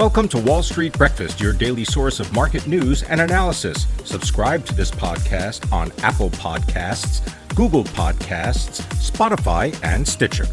Welcome to Wall Street Breakfast, your daily source of market news and analysis. Subscribe to this podcast on Apple Podcasts, Google Podcasts, Spotify, and Stitcher.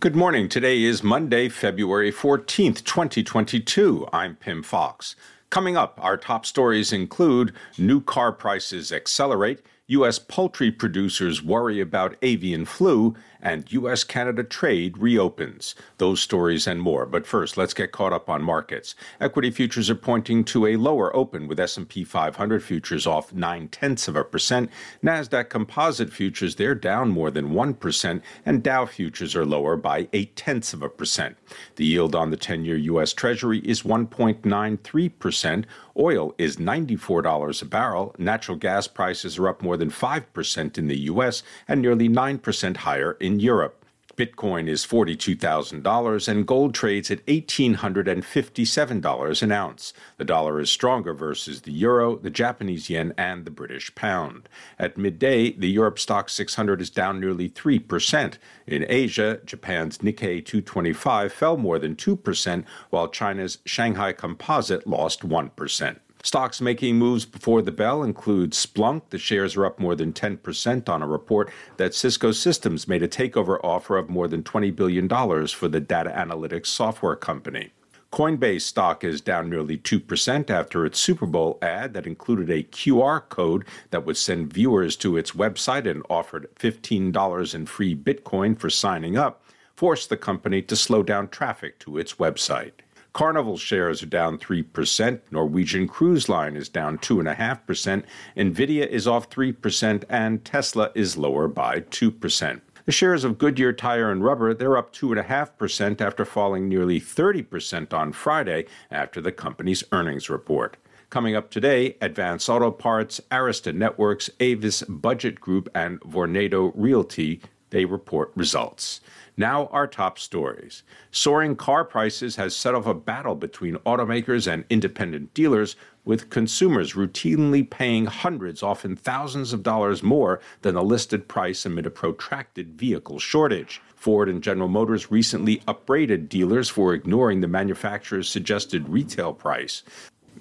Good morning. Today is Monday, February 14th, 2022. I'm Pimm Fox. Coming up, our top stories include new car prices accelerate U.S. poultry producers worry about avian flu, and U.S. Canada trade reopens. Those stories and more. But first, let's get caught up on markets. Equity futures are pointing to a lower open, with S&P 500 futures off nine tenths of a percent. Nasdaq Composite futures they're down more than one percent, and Dow futures are lower by eight tenths of a percent. The yield on the 10-year U.S. Treasury is 1.93 percent. Oil is $94 a barrel. Natural gas prices are up more than 5% in the U.S. and nearly 9% higher in Europe. Bitcoin is $42,000 and gold trades at $1,857 an ounce. The dollar is stronger versus the euro, the Japanese yen, and the British pound. At midday, the Europe Stoxx 600 is down nearly 3%. In Asia, Japan's Nikkei 225 fell more than 2%, while China's Shanghai Composite lost 1%. Stocks making moves before the bell include Splunk. The shares are up more than 10% on a report that Cisco Systems made a takeover offer of more than $20 billion for the data analytics software company. Coinbase stock is down nearly 2% after its Super Bowl ad that included a QR code that would send viewers to its website and offered $15 in free Bitcoin for signing up, forced the company to slow down traffic to its website. Carnival shares are down 3%. Norwegian Cruise Line is down 2.5%. Nvidia is off 3%. And Tesla is lower by 2%. The shares of Goodyear Tire and Rubber, they're up 2.5% after falling nearly 30% on Friday after the company's earnings report. Coming up today, Advance Auto Parts, Arista Networks, Avis Budget Group, and Vornado Realty, they report results. Now, our top stories. Soaring car prices has set off a battle between automakers and independent dealers, with consumers routinely paying hundreds, often thousands of dollars more than the listed price amid a protracted vehicle shortage. Ford and General Motors recently upbraided dealers for ignoring the manufacturer's suggested retail price.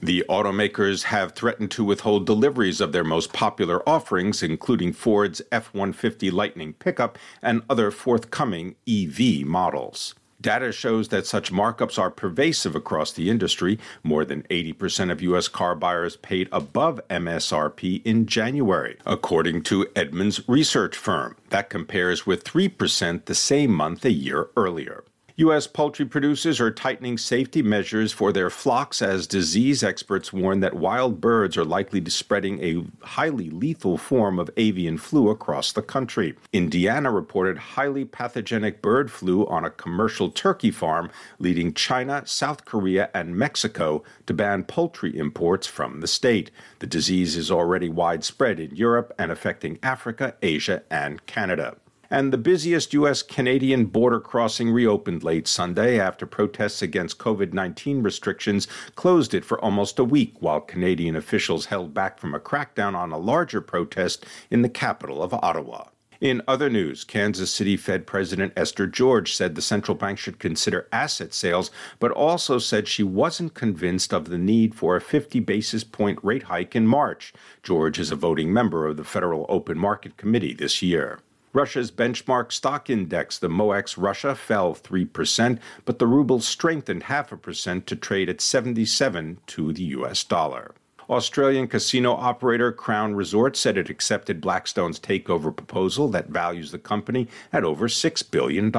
The automakers have threatened to withhold deliveries of their most popular offerings, including Ford's F 150 Lightning pickup and other forthcoming EV models. Data shows that such markups are pervasive across the industry. More than 80% of U.S. car buyers paid above MSRP in January, according to Edmunds research firm. That compares with 3% the same month a year earlier. U.S. poultry producers are tightening safety measures for their flocks as disease experts warn that wild birds are likely to spreading a highly lethal form of avian flu across the country. Indiana reported highly pathogenic bird flu on a commercial turkey farm, leading China, South Korea, and Mexico to ban poultry imports from the state. The disease is already widespread in Europe and affecting Africa, Asia, and Canada and the busiest U.S. Canadian border crossing reopened late Sunday after protests against COVID 19 restrictions closed it for almost a week, while Canadian officials held back from a crackdown on a larger protest in the capital of Ottawa. In other news, Kansas City Fed President Esther George said the central bank should consider asset sales, but also said she wasn't convinced of the need for a 50 basis point rate hike in March. George is a voting member of the Federal Open Market Committee this year. Russia's benchmark stock index, the MOEX Russia, fell 3%, but the ruble strengthened half a percent to trade at 77 to the US dollar. Australian casino operator Crown Resorts said it accepted Blackstone's takeover proposal that values the company at over $6 billion.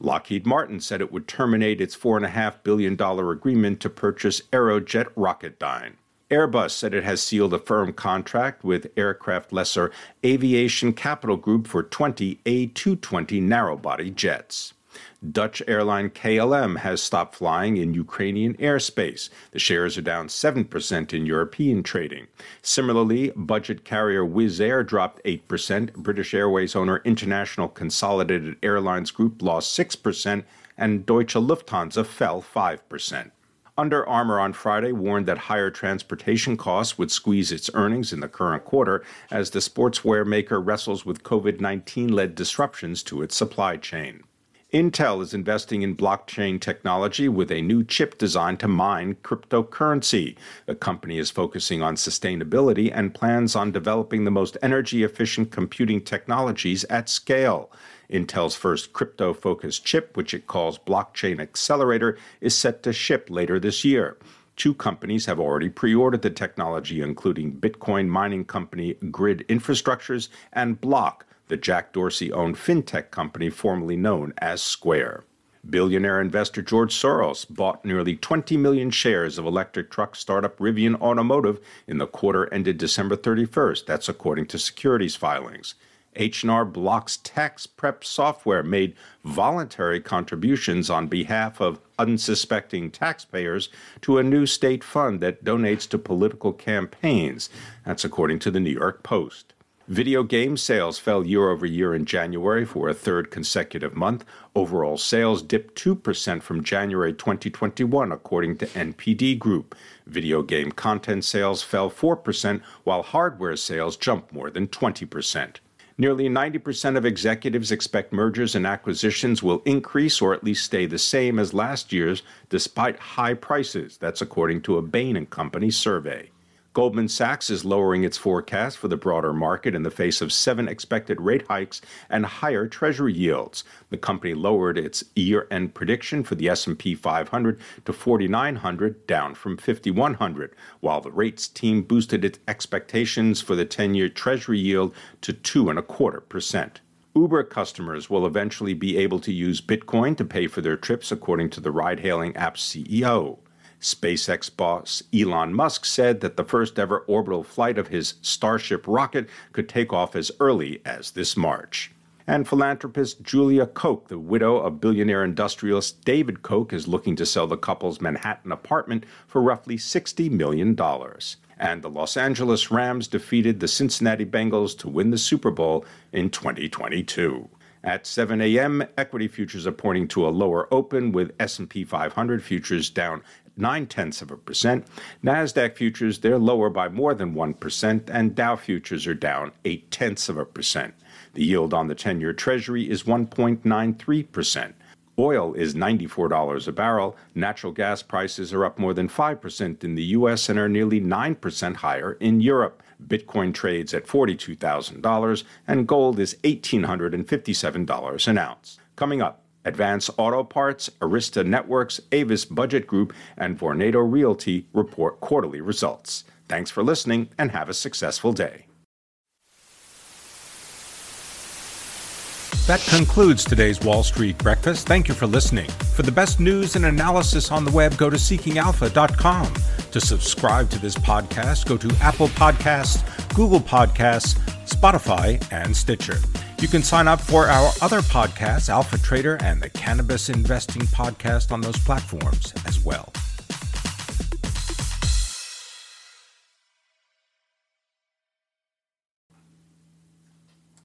Lockheed Martin said it would terminate its $4.5 billion agreement to purchase Aerojet Rocketdyne. Airbus said it has sealed a firm contract with aircraft lessor Aviation Capital Group for 20 A220 narrow-body jets. Dutch airline KLM has stopped flying in Ukrainian airspace. The shares are down 7% in European trading. Similarly, budget carrier Wizz Air dropped 8%, British Airways owner International Consolidated Airlines Group lost 6%, and Deutsche Lufthansa fell 5%. Under Armour on Friday warned that higher transportation costs would squeeze its earnings in the current quarter as the sportswear maker wrestles with COVID 19 led disruptions to its supply chain. Intel is investing in blockchain technology with a new chip designed to mine cryptocurrency. The company is focusing on sustainability and plans on developing the most energy efficient computing technologies at scale. Intel's first crypto focused chip, which it calls Blockchain Accelerator, is set to ship later this year. Two companies have already pre ordered the technology, including Bitcoin mining company GRIID Infrastructures and Block the Jack Dorsey owned fintech company formerly known as Square. Billionaire investor George Soros bought nearly 20 million shares of electric truck startup Rivian Automotive in the quarter ended December 31st. That's according to securities filings. H&R Block's tax prep software made voluntary contributions on behalf of unsuspecting taxpayers to a new state fund that donates to political campaigns. That's according to the New York Post. Video game sales fell year over year in January for a third consecutive month. Overall sales dipped 2% from January 2021, according to NPD Group. Video game content sales fell 4%, while hardware sales jumped more than 20%. Nearly 90% of executives expect mergers and acquisitions will increase or at least stay the same as last year's despite high prices. That's according to a Bain & Company survey. Goldman Sachs is lowering its forecast for the broader market in the face of seven expected rate hikes and higher treasury yields. The company lowered its year-end prediction for the S&P 500 to 4900, down from 5100, while the rates team boosted its expectations for the 10-year treasury yield to two and a quarter percent. Uber customers will eventually be able to use Bitcoin to pay for their trips, according to the ride hailing app's CEO. SpaceX boss Elon Musk said that the first ever orbital flight of his Starship rocket could take off as early as this March. And philanthropist Julia Koch, the widow of billionaire industrialist David Koch, is looking to sell the couple's Manhattan apartment for roughly $60 million. And the Los Angeles Rams defeated the Cincinnati Bengals to win the Super Bowl in 2022. At 7 a.m., equity futures are pointing to a lower open with S&P 500 futures down nine tenths of a percent. NASDAQ futures, they're lower by more than 1%, and Dow futures are down eight tenths of a percent. The yield on the 10 year Treasury is 1.93%. Oil is $94 a barrel. Natural gas prices are up more than 5% in the U.S. and are nearly 9% higher in Europe. Bitcoin trades at $42,000, and gold is $1,857 an ounce. Coming up, Advance Auto Parts, Arista Networks, Avis Budget Group, and Vornado Realty report quarterly results. Thanks for listening and have a successful day. That concludes today's Wall Street Breakfast. Thank you for listening. For the best news and analysis on the web, go to seekingalpha.com. To subscribe to this podcast, go to Apple Podcasts, Google Podcasts, Spotify, and Stitcher. You can sign up for our other podcasts, Alpha Trader and the Cannabis Investing Podcast, on those platforms as well.